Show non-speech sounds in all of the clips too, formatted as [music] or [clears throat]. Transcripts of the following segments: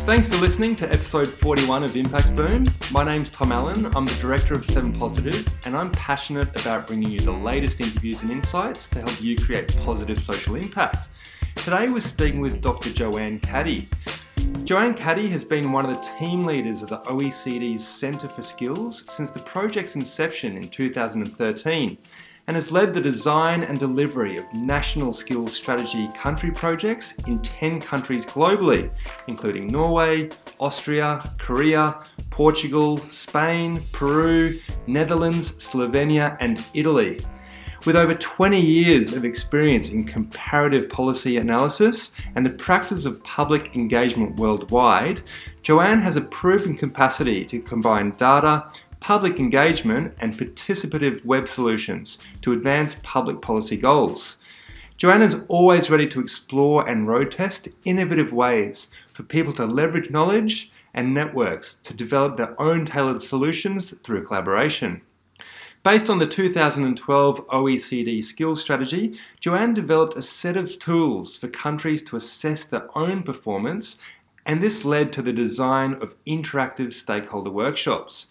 Thanks for listening to episode 41 of Impact Boom. My name's Tom Allen. I'm the director of 7 Positive, and I'm passionate about bringing you the latest interviews and insights to help you create positive social impact. Today we're speaking with Dr. Joanne Caddy. Joanne Caddy has been one of the team leaders of the OECD's Centre for Skills since the project's inception in 2013 and has led the design and delivery of national skills strategy country projects in 10 countries globally, including Norway, Austria, Korea, Portugal, Spain, Peru, Netherlands, Slovenia, and Italy. With over 20 years of experience in comparative policy analysis and the practice of public engagement worldwide, Joanne has a proven capacity to combine data, public engagement, and participative web solutions to advance public policy goals. Joanne is always ready to explore and road test innovative ways for people to leverage knowledge and networks to develop their own tailored solutions through collaboration. Based on the 2012 OECD Skills Strategy, Joanne developed a set of tools for countries to assess their own performance, and this led to the design of interactive stakeholder workshops.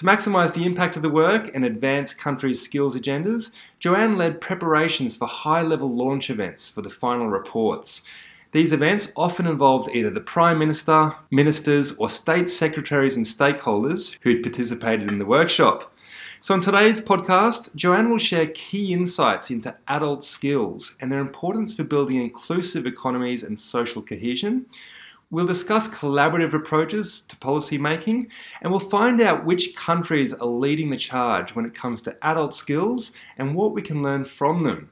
To maximise the impact of the work and advance countries' skills agendas, Joanne led preparations for high level launch events for the final reports. These events often involved either the Prime Minister, ministers, or state secretaries and stakeholders who'd participated in the workshop. So, in today's podcast, Joanne will share key insights into adult skills and their importance for building inclusive economies and social cohesion. We'll discuss collaborative approaches to policy making and we'll find out which countries are leading the charge when it comes to adult skills and what we can learn from them.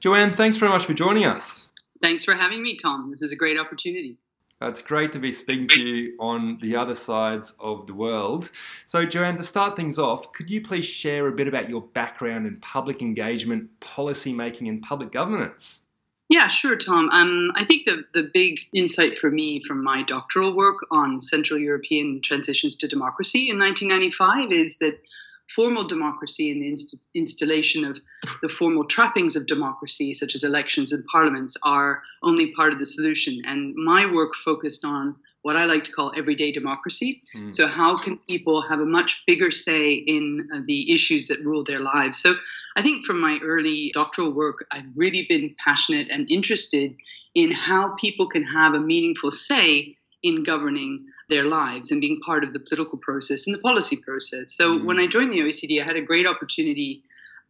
Joanne, thanks very much for joining us. Thanks for having me, Tom. This is a great opportunity. It's great to be speaking to you on the other sides of the world. So, Joanne, to start things off, could you please share a bit about your background in public engagement, policy making, and public governance? Yeah, sure, Tom. Um, I think the, the big insight for me from my doctoral work on Central European transitions to democracy in 1995 is that formal democracy and the inst- installation of the formal trappings of democracy, such as elections and parliaments, are only part of the solution. And my work focused on what I like to call everyday democracy. Mm. So, how can people have a much bigger say in uh, the issues that rule their lives? So, I think from my early doctoral work, I've really been passionate and interested in how people can have a meaningful say in governing their lives and being part of the political process and the policy process. So mm. when I joined the OECD, I had a great opportunity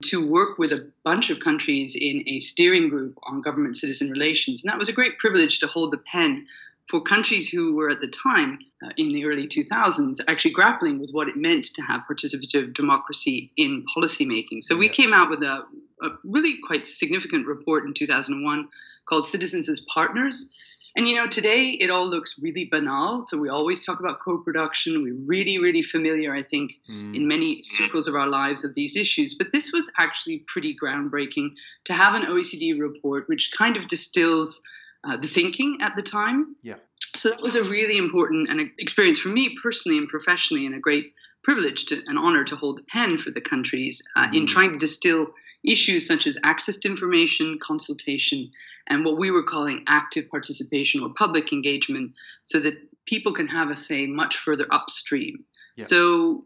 to work with a bunch of countries in a steering group on government citizen relations. And that was a great privilege to hold the pen for countries who were at the time uh, in the early 2000s actually grappling with what it meant to have participative democracy in policymaking. So we yes. came out with a, a, really quite significant report in 2001 called Citizens as Partners. And you know, today it all looks really banal. So we always talk about co production. We're really, really familiar, I think, mm. in many circles of our lives of these issues. But this was actually pretty groundbreaking to have an OECD report which kind of distills uh, the thinking at the time. Yeah. So that was a really important and experience for me personally and professionally, and a great privilege to an honor to hold the pen for the countries uh, mm. in trying to distill issues such as access to information, consultation, and what we were calling active participation or public engagement, so that people can have a say much further upstream. Yeah. So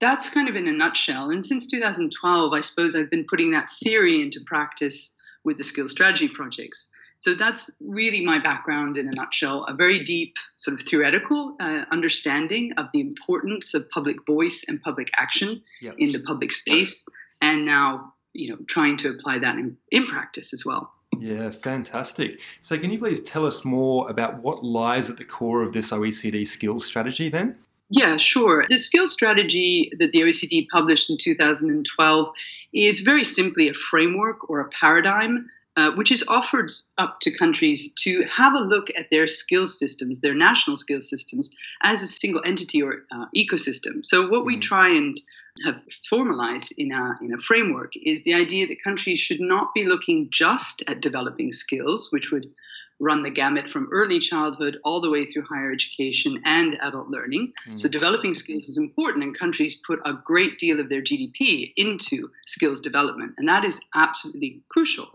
that's kind of in a nutshell. And since 2012, I suppose I've been putting that theory into practice with the skill strategy projects. So that's really my background in a nutshell a very deep, sort of theoretical uh, understanding of the importance of public voice and public action yep. in the public space, and now you know trying to apply that in, in practice as well. Yeah, fantastic. So, can you please tell us more about what lies at the core of this OECD skills strategy then? Yeah, sure. The skills strategy that the OECD published in 2012 is very simply a framework or a paradigm uh, which is offered up to countries to have a look at their skills systems, their national skills systems, as a single entity or uh, ecosystem. So, what mm we mm-hmm. try and have formalized in a, in a framework is the idea that countries should not be looking just at developing skills, which would run the gamut from early childhood all the way through higher education and adult learning. Mm. So, developing skills is important, and countries put a great deal of their GDP into skills development, and that is absolutely crucial.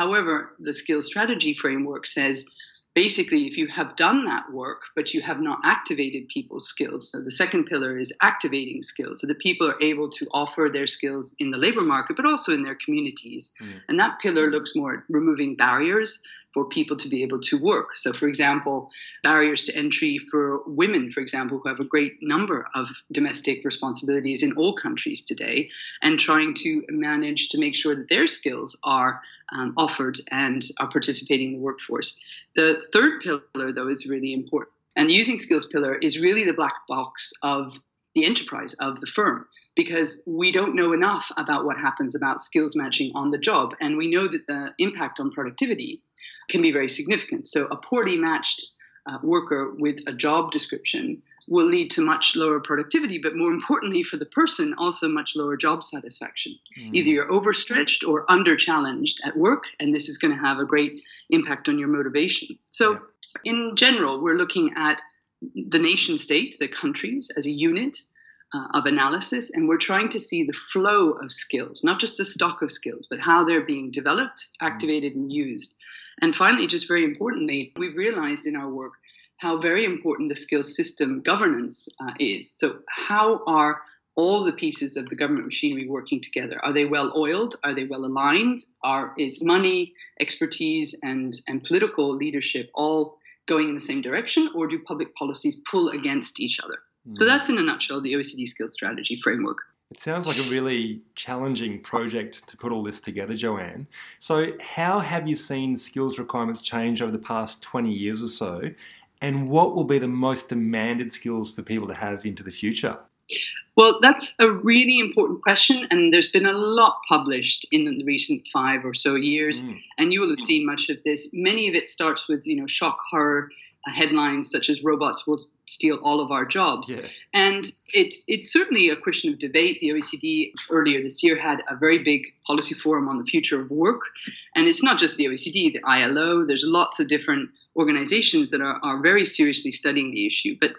However, the skills strategy framework says basically if you have done that work but you have not activated people's skills so the second pillar is activating skills so that people are able to offer their skills in the labor market but also in their communities mm. and that pillar looks more at removing barriers for people to be able to work. So, for example, barriers to entry for women, for example, who have a great number of domestic responsibilities in all countries today, and trying to manage to make sure that their skills are um, offered and are participating in the workforce. The third pillar, though, is really important. And using skills pillar is really the black box of the enterprise of the firm because we don't know enough about what happens about skills matching on the job. And we know that the impact on productivity can be very significant. So, a poorly matched uh, worker with a job description will lead to much lower productivity, but more importantly for the person, also much lower job satisfaction. Mm. Either you're overstretched or under challenged at work, and this is going to have a great impact on your motivation. So, yeah. in general, we're looking at the nation state, the countries, as a unit. Uh, of analysis, and we're trying to see the flow of skills, not just the stock of skills, but how they're being developed, mm. activated, and used. And finally, just very importantly, we've realized in our work how very important the skills system governance uh, is. So, how are all the pieces of the government machinery working together? Are they well oiled? Are they well aligned? Are is money, expertise, and and political leadership all going in the same direction, or do public policies pull against each other? Mm. So hmm. that's in a nutshell the OECD skills strategy framework. It sounds like a really challenging project to put all this together, Joanne. So, how have you seen skills requirements change over the past 20 years or so? And what will be the most demanded skills for people to have into the future? Well, that's a really important question, and there's been a lot published in the recent five or so years, mm. and you will have seen much of this. Many of it starts with, you know, shock horror uh, headlines such as robots will steal all of our jobs. Yeah. And it's it's certainly a question of debate. The OECD earlier this year had a very big policy forum on the future of work. And it's not just the OECD, the ILO, there's lots of different organizations that are, are very seriously studying the issue. But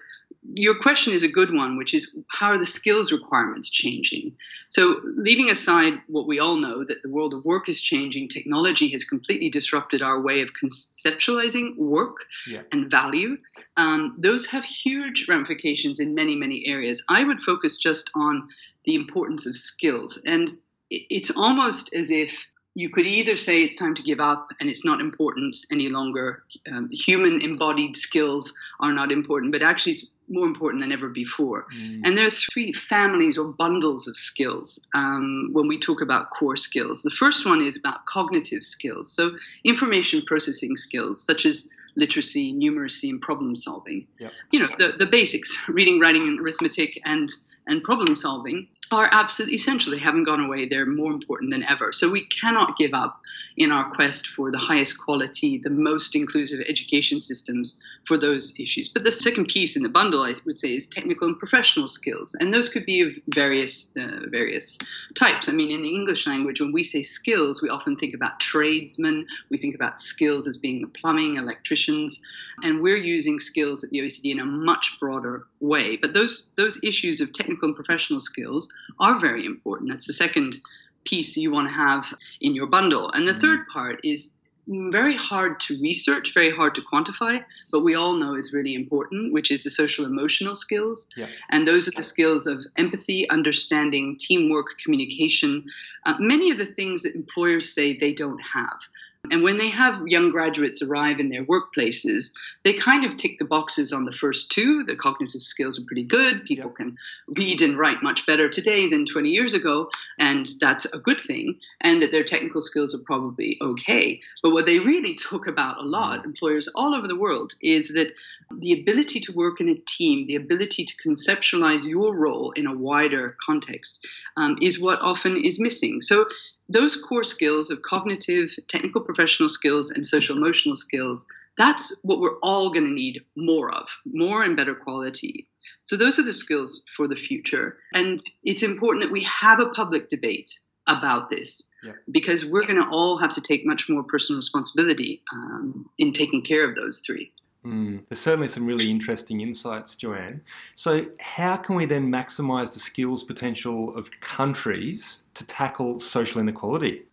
your question is a good one, which is how are the skills requirements changing? So, leaving aside what we all know that the world of work is changing, technology has completely disrupted our way of conceptualizing work yeah. and value. Um, those have huge ramifications in many, many areas. I would focus just on the importance of skills. And it's almost as if you could either say it's time to give up and it's not important any longer. Um, human embodied skills are not important, but actually it's more important than ever before. Mm. And there are three families or bundles of skills um, when we talk about core skills. The first one is about cognitive skills, so information processing skills such as literacy, numeracy, and problem solving. Yep. You know, the, the basics reading, writing, and arithmetic, and and problem solving are absolutely essential. They haven't gone away. They're more important than ever. So we cannot give up in our quest for the highest quality, the most inclusive education systems for those issues. But the second piece in the bundle, I would say, is technical and professional skills, and those could be of various uh, various types. I mean, in the English language, when we say skills, we often think about tradesmen. We think about skills as being plumbing, electricians, and we're using skills at the OECD in a much broader way. But those those issues of technical and professional skills are very important. That's the second piece you want to have in your bundle. And the mm-hmm. third part is very hard to research, very hard to quantify, but we all know is really important, which is the social emotional skills. Yeah. And those are the skills of empathy, understanding, teamwork, communication, uh, many of the things that employers say they don't have. And when they have young graduates arrive in their workplaces, they kind of tick the boxes on the first two. The cognitive skills are pretty good. People can read and write much better today than 20 years ago, and that's a good thing. And that their technical skills are probably okay. But what they really talk about a lot, mm. employers all over the world, is that the ability to work in a team, the ability to conceptualize your role in a wider context, um, is what often is missing. So, those core skills of cognitive, technical professional skills, and social emotional skills, that's what we're all going to need more of, more and better quality. So, those are the skills for the future. And it's important that we have a public debate about this yeah. because we're going to all have to take much more personal responsibility um, in taking care of those three. Mm, there's certainly some really interesting insights, Joanne. So, how can we then maximise the skills potential of countries to tackle social inequality?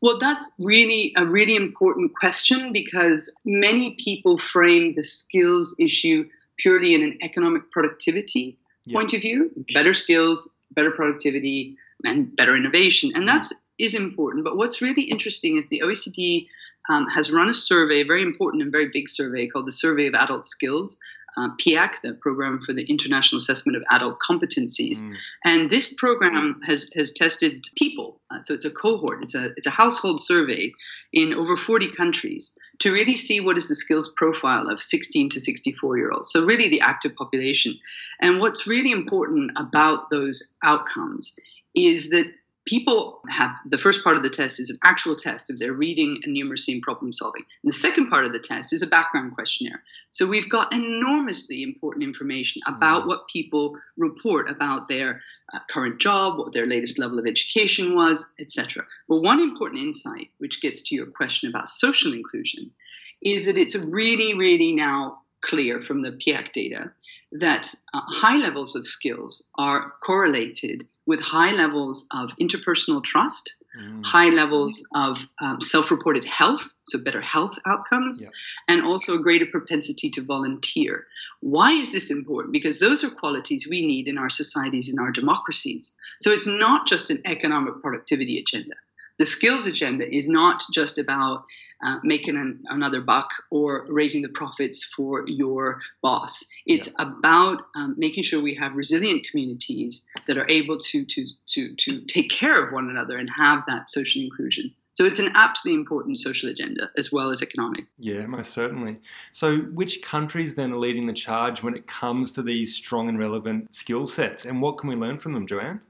Well, that's really a really important question because many people frame the skills issue purely in an economic productivity point of view. Better skills, better productivity, and better innovation, and that's is important. But what's really interesting is the OECD um, has run a survey, a very important and very big survey called the Survey of Adult Skills, uh, PIAAC, the Program for the International Assessment of Adult Competencies. Mm. And this program has, has tested people. Uh, so it's a cohort, it's a, it's a household survey in over 40 countries to really see what is the skills profile of 16 to 64 year olds. So, really, the active population. And what's really important about those outcomes is that people have the first part of the test is an actual test of their reading and numeracy and problem solving. And the second part of the test is a background questionnaire. So we've got enormously important information about mm. what people report about their uh, current job, what their latest level of education was, etc. But one important insight, which gets to your question about social inclusion, is that it's a really, really now clear from the PIAAC data that uh, high levels of skills are correlated with high levels of interpersonal trust, mm. high levels of um, self reported health, so better health outcomes, and also a greater propensity to volunteer. Why is this important? Because those are qualities we need in our societies, in our democracies. So it's not just an economic productivity agenda. The skills agenda is not just about uh, making an, another buck or raising the profits for your boss. It's yeah. about um, making sure we have resilient communities that are able to, to, to, to take care of one another and have that social inclusion. So it's an absolutely important social agenda as well as economic. Yeah, most certainly. So, which countries then are leading the charge when it comes to these strong and relevant skill sets, and what can we learn from them, Joanne?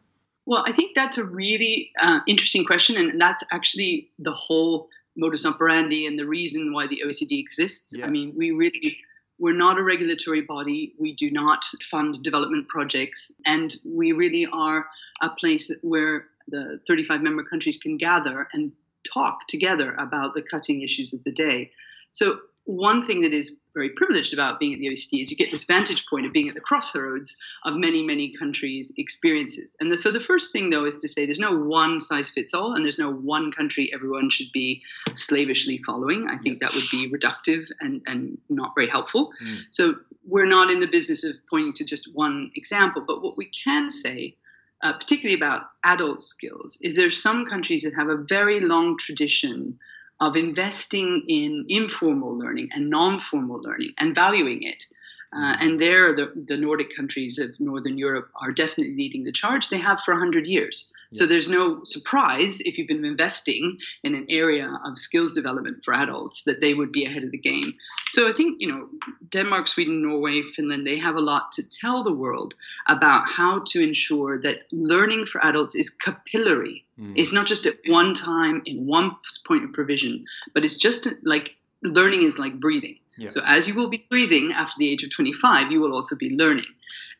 Well, I think that's a really uh, interesting question, and that's actually the whole modus operandi and the reason why the OECD exists. Yeah. I mean, we really we're not a regulatory body. We do not fund development projects, and we really are a place where the 35 member countries can gather and talk together about the cutting issues of the day. So one thing that is very privileged about being at the OECD is you get this vantage point of being at the crossroads of many, many countries' experiences. And the, so the first thing, though, is to say there's no one size fits all, and there's no one country everyone should be slavishly following. I think that would be reductive and, and not very helpful. Mm. So we're not in the business of pointing to just one example, but what we can say. Uh, particularly about adult skills, is there some countries that have a very long tradition of investing in informal learning and non formal learning and valuing it. Uh, and there, the, the Nordic countries of Northern Europe are definitely leading the charge. They have for 100 years. So there's no surprise if you've been investing in an area of skills development for adults that they would be ahead of the game. So I think, you know, Denmark, Sweden, Norway, Finland, they have a lot to tell the world about how to ensure that learning for adults is capillary. Mm. It's not just at one time in one point of provision, but it's just like learning is like breathing. Yeah. So as you will be breathing after the age of 25, you will also be learning.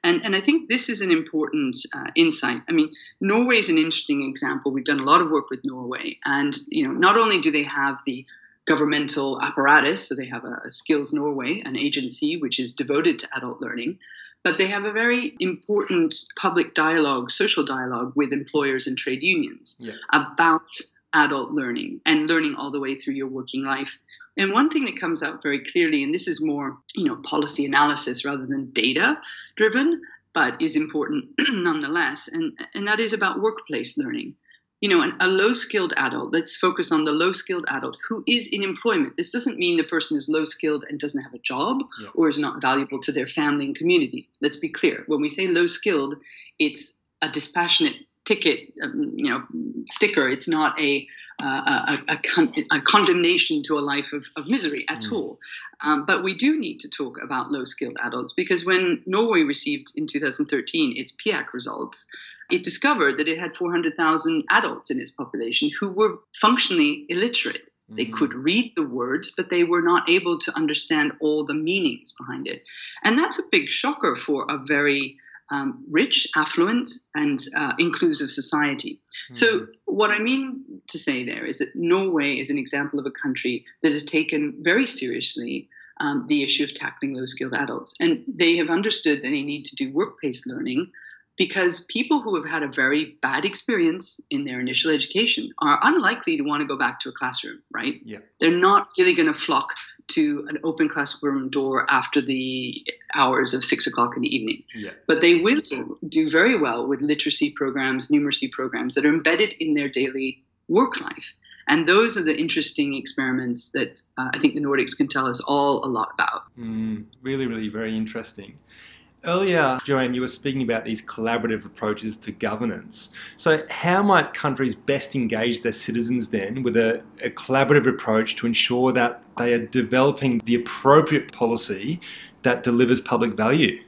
And, and I think this is an important uh, insight. I mean, Norway is an interesting example. We've done a lot of work with Norway, and you know, not only do they have the governmental apparatus, so they have a, a Skills Norway, an agency which is devoted to adult learning, but they have a very important public dialogue, social dialogue with employers and trade unions yeah. about adult learning and learning all the way through your working life. And one thing that comes out very clearly, and this is more, you know, policy analysis rather than data driven, but is important [clears throat] nonetheless, and, and that is about workplace learning. You know, an, a low skilled adult, let's focus on the low skilled adult who is in employment. This doesn't mean the person is low skilled and doesn't have a job yeah. or is not valuable to their family and community. Let's be clear. When we say low skilled, it's a dispassionate ticket, um, you know, sticker. It's not a uh, a, a, con- a, condemnation to a life of, of misery at mm. all. Um, but we do need to talk about low skilled adults because when Norway received in 2013 its PIAAC results, it discovered that it had 400,000 adults in its population who were functionally illiterate. They mm. could read the words, but they were not able to understand all the meanings behind it. And that's a big shocker for a very um, rich, affluent, and uh, inclusive society. Mm-hmm. So, what I mean to say there is that Norway is an example of a country that has taken very seriously um, the issue of tackling low skilled adults. And they have understood that they need to do work based learning because people who have had a very bad experience in their initial education are unlikely to want to go back to a classroom, right? Yeah. They're not really going to flock to an open classroom door after the hours of six o'clock in the evening. Yeah. But they will do very well with literacy programs, numeracy programs that are embedded in their daily work life. And those are the interesting experiments that uh, I think the Nordics can tell us all a lot about. Mm, really, really very interesting. Earlier, Joanne, you were speaking about these collaborative approaches to governance. So, how might countries best engage their citizens then with a, a, collaborative approach to ensure that they are developing the appropriate policy that delivers public value?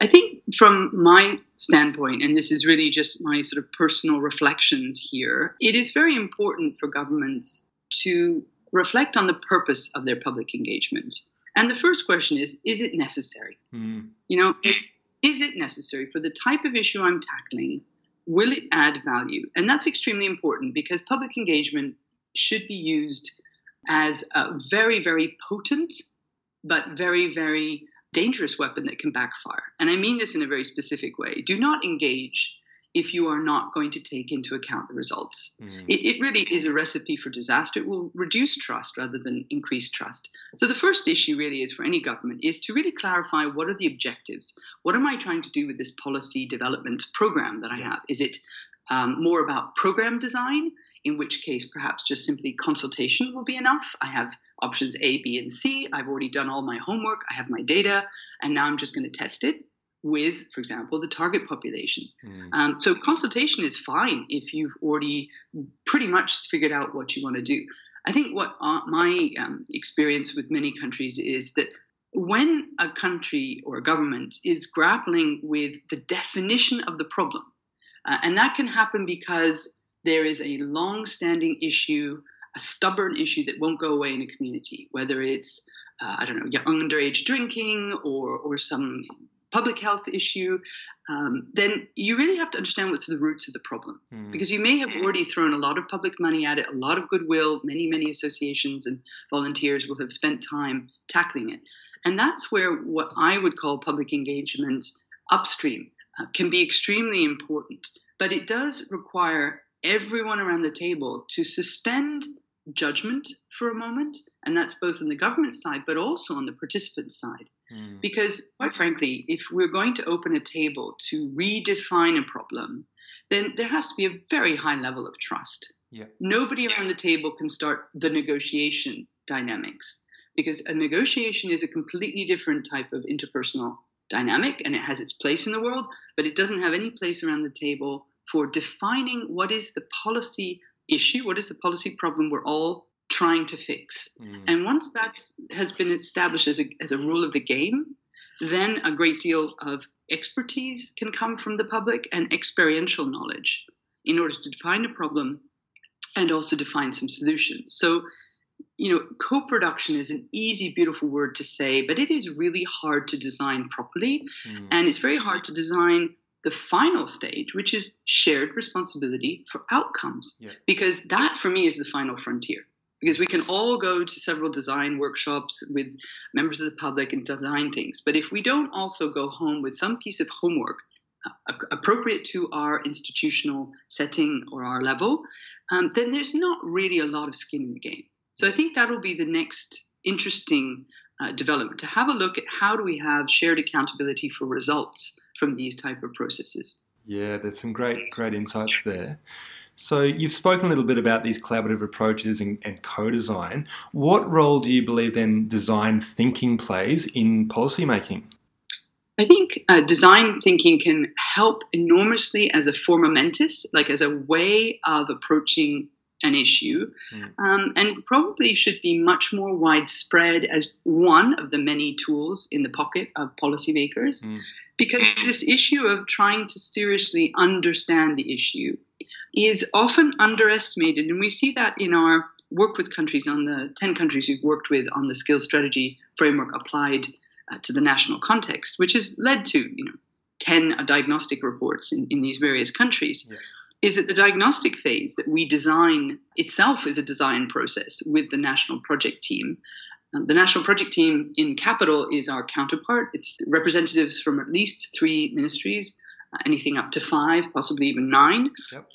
I think, from my standpoint, and this is really just my sort of personal reflections here, it is very important for governments to reflect on the purpose of their public engagement. And the first question is is it necessary? Mm. You know, is, is it necessary for the type of issue I'm tackling? Will it add value? And that's extremely important because public engagement should be used as a very, very potent, but very, very dangerous weapon that can backfire. And I mean this in a very specific way. Do not engage if you are not going to take into account the results. Mm. It, it, really is a recipe for disaster. It will reduce trust rather than increase trust. So the first issue really is for any government is to really clarify what are the objectives. What am I trying to do with this policy development program that I yeah. have? Is it um, more about program design? In which case, perhaps just simply consultation will be enough. I have options A, B, and C. I've already done all my homework. I have my data, and now I'm just going to test it with, for example, the target population. Mm. Um, so consultation is fine if you've already pretty much figured out what you want to do. I think what uh, my um, experience with many countries is that when a country or a government is grappling with the definition of the problem, uh, and that can happen because there is a long standing issue, a stubborn issue that won't go away in a community, whether it's uh, I don't know, underage drinking or or some public health issue, um, then you really have to understand what's the roots of the problem. Mm. Because you may have already thrown a lot of public money at it, a lot of goodwill, many, many associations and volunteers will have spent time tackling it. And that's where what I would call public engagement upstream uh, can be extremely important. But it does require everyone around the table to suspend judgment for a moment. And that's both on the government side, but also on the participant side. Mm. Because, quite frankly, if we're going to open a table to redefine a problem, then there has to be a very high level of trust. Yeah. Nobody around the table can start the negotiation dynamics because a negotiation is a completely different type of interpersonal dynamic and it has its place in the world, but it doesn't have any place around the table for defining what is the policy issue, what is the policy problem we're all trying to fix. Mm. And once that has been established as a, as a rule of the game, then a great deal of expertise can come from the public and experiential knowledge in order to define a problem and also define some solutions. So, you know, co production is an easy, beautiful word to say, but it is really hard to design properly. Mm. And it's very hard to design the final stage, which is shared responsibility for outcomes. Yeah. Because that, for me, is the final frontier because we can all go to several design workshops with members of the public and design things. But if we don't also go home with some piece of homework uh, appropriate to our institutional setting or our level, um, then there's not really a lot of skin in the game. So I think that'll be the next interesting uh, development to have a look at how do we have shared accountability for results from these type of processes. Yeah, there's some great great insights there. So, you've spoken a little bit about these collaborative approaches and, and co design. What role do you believe then design thinking plays in policymaking? I think uh, design thinking can help enormously as a forma mentis, like as a way of approaching an issue, mm. um, and probably should be much more widespread as one of the many tools in the pocket of policymakers. Mm. Because this issue of trying to seriously understand the issue is often underestimated, and we see that in our work with countries on the 10 countries we've worked with on the skills strategy framework applied uh, to the national context, which has led to you know 10 uh, diagnostic reports in, in these various countries. Yeah. Is that the diagnostic phase that we design itself is a design process with the national project team. The national project team in capital is our counterpart. It's representatives from at least three ministries, uh, anything up to five, possibly even nine. Yep.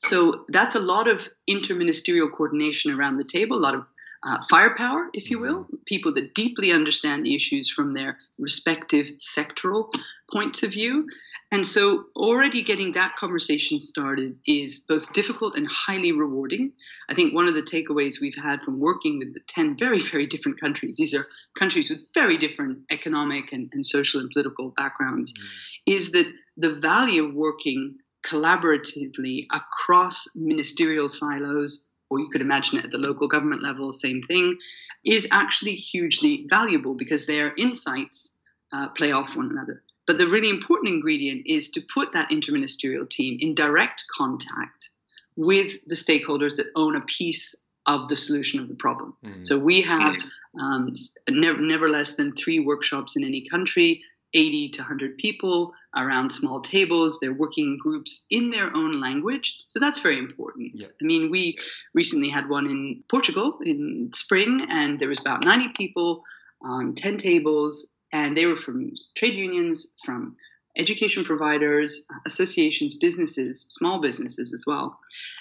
So that's a lot of interministerial coordination around the table, a lot of uh, firepower, if you will, mm-hmm. people that deeply understand the issues from their respective sectoral points of view. And so, already getting that conversation started is both difficult and highly rewarding. I think one of the takeaways we've had from working with the 10 very, very different countries, these are countries with very different economic and, and social and political backgrounds, mm. is that the value of working collaboratively across ministerial silos or you could imagine it at the local government level, same thing, is actually hugely valuable because their insights uh, play off one another. But the really important ingredient is to put that interministerial team in direct contact with the stakeholders that own a piece of the solution of the problem. Mm. So we have um, never, never less than three workshops in any country 80 to 100 people around small tables. They're working in groups in their own language. So that's very important. Yeah. I mean, we recently had one in Portugal in spring, and there was about 90 people on 10 tables, and they were from trade unions, from education providers, associations, businesses, small businesses as well.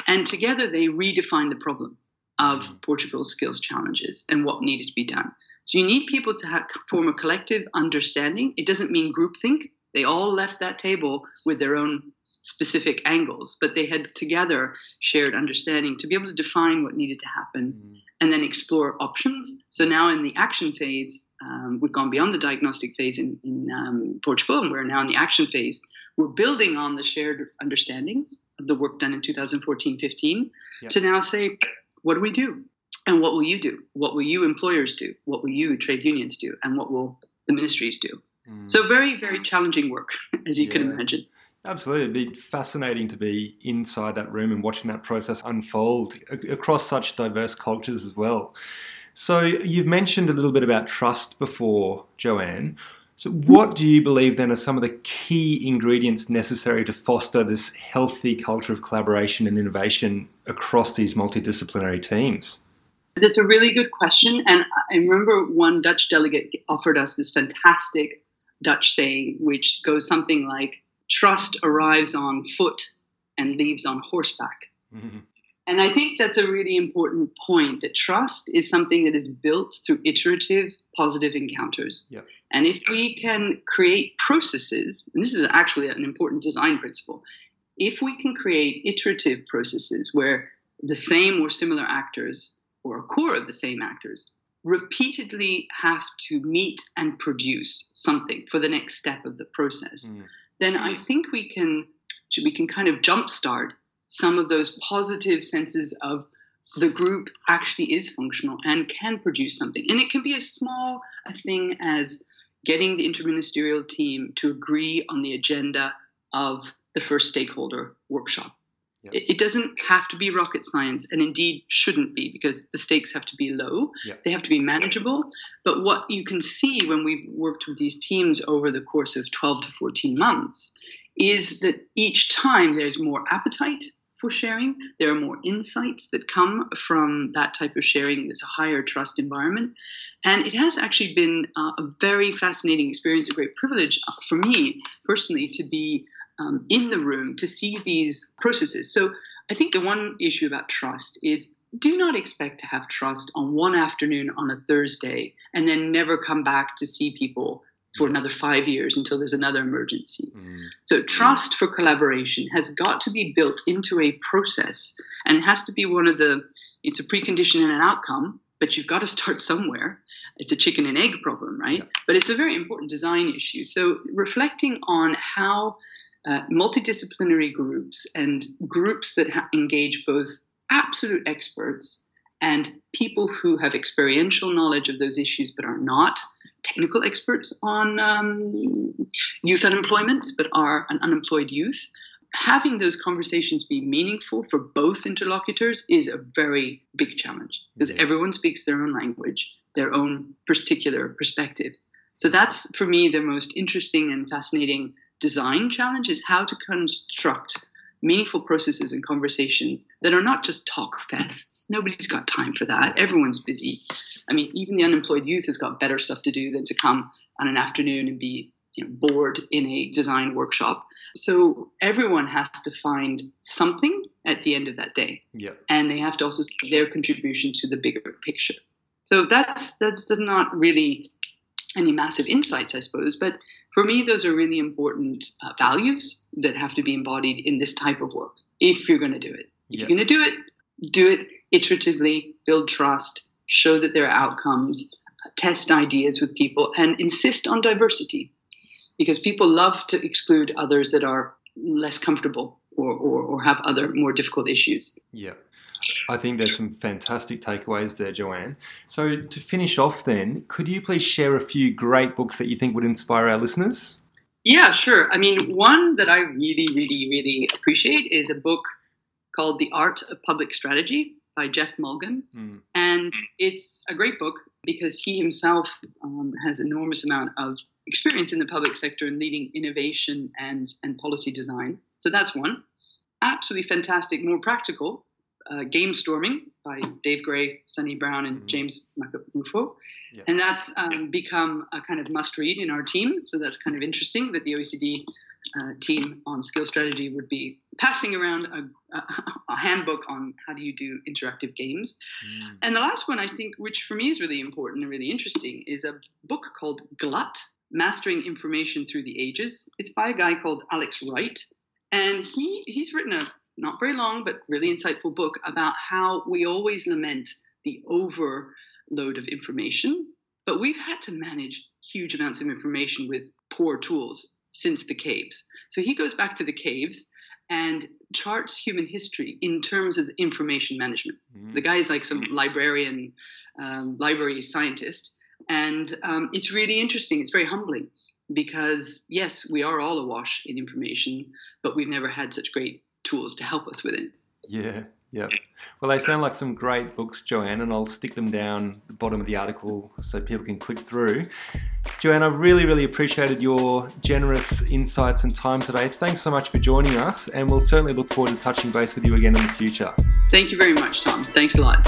And together they redefined the problem of mm. Portugal's skills challenges and what needed to be done. So you need people to have, form a collective understanding. It doesn't mean groupthink. They all left that table with their own specific angles, but they had together shared understanding to be able to define what needed to happen mm. and then explore options. So now in the action phase, um, we've gone beyond the diagnostic phase in, in um, Portugal, and we're now in the action phase. We're building on the shared understandings of the work done in 2014 15 yep. to now say, what do we do? And what will you do? What will you employers do? What will you trade unions do? And what will the ministries do? Mm. So very, very challenging work, [laughs] as you yeah. can imagine. Absolutely. It'd be fascinating to be inside that room and watching that process unfold across such diverse cultures as well. So, you've mentioned a little bit about trust before, Joanne. So, what do you believe then are some of the key ingredients necessary to foster this healthy culture of collaboration and innovation across these multidisciplinary teams? That's a really good question. And I remember one Dutch delegate offered us this fantastic Dutch saying, which goes something like trust arrives on foot and leaves on horseback. Mm-hmm. And I think that's a really important point that trust is something that is built through iterative, positive encounters. Yep. And if we can create processes, and this is actually an important design principle, if we can create iterative processes where the same or similar actors or a core of the same actors repeatedly have to meet and produce something for the next step of the process, mm. then I think we can we can kind of jumpstart some of those positive senses of the group actually is functional and can produce something. And it can be as small a thing as getting the interministerial team to agree on the agenda of the first stakeholder workshop. Yep. It, doesn't have to be rocket science, and indeed shouldn't be, because the stakes have to be low. Yep. They have to be manageable. But what you can see when we've worked with these teams over the course of 12 to 14 months is that each time there's more appetite for sharing. There are more insights that come from that type of sharing. There's a higher trust environment. And it has actually been uh, a very fascinating experience, a great privilege uh, for me personally to be um, in the room to see these processes. So I think the one issue about trust is do not expect to have trust on one afternoon on a Thursday and then never come back to see people for another five years until there's another emergency. Mm. So, trust for collaboration has got to be built into a process and it has to be one of the, it's a precondition and an outcome, but you've got to start somewhere. it's a chicken and egg problem, right? Yeah. But it's a very important design issue. So reflecting on how uh, multidisciplinary groups and groups that ha- engage both absolute experts and people who have experiential knowledge of those issues but are not technical experts on um, youth unemployment but are an unemployed youth having those conversations be meaningful for both interlocutors is a very big challenge because everyone speaks their own language, their own particular perspective. So that's for me the most interesting and fascinating design challenge is how to construct meaningful processes and conversations that are not just talk fests. Nobody's got time for that. Everyone's busy. I mean, even the unemployed youth has got better stuff to do than to come on an afternoon and be you know, bored in a design workshop. So everyone has to find something at the end of that day. Yeah. And they have to also see their contribution to the bigger picture. So that's that's not really any massive insights, I suppose, but for me, those are really important uh, values that have to be embodied in this type of work. If you're going to do it, if you're going to do it, do it iteratively, build trust, show that there are outcomes, test ideas with people, and insist on diversity because people love to exclude others that are less comfortable or, or, or have other more difficult issues. Yeah. I think there's some fantastic takeaways there, Joanne. So, to finish off, then, could you please share a few great books that you think would inspire our listeners? Yeah, sure. I mean, one that I really, really, really appreciate is a book called The Art of Public Strategy by Geoff Mulgan. Mm. And it's a great book because he himself um, has enormous amount of experience in the public sector and leading innovation and, and policy design. So that's one. Absolutely fantastic, more practical. Uh, Gamestorming by Dave Gray, Sunni Brown, and mm-hmm. James Macanufo. Yeah. And that's um, become a kind of must read in our team. So that's kind of interesting that the OECD uh, team on skill strategy would be passing around a, a, a, handbook on how do you do interactive games. Mm. And the last one, I think, which for me is really important and really interesting, is a book called Glut Mastering Information Through the Ages. It's by a guy called Alex Wright. And he, he's written a not very long, but really insightful book about how we always lament the overload of information, but we've had to manage huge amounts of information with poor tools since the caves. So he goes back to the caves and charts human history in terms of information management. Mm-hmm. The guy is like some librarian, um, library scientist, and um, it's really interesting. It's very humbling because, yes, we are all awash in information, but we've never had such great tools to help us with it. Yeah, yeah. Well, they sound like some great books, Joanne, and I'll stick them down the bottom of the article so people can click through. Joanne, I really, really appreciated your generous insights and time today. Thanks so much for joining us, and we'll certainly look forward to touching base with you again in the future. Thank you very much, Tom. Thanks a lot.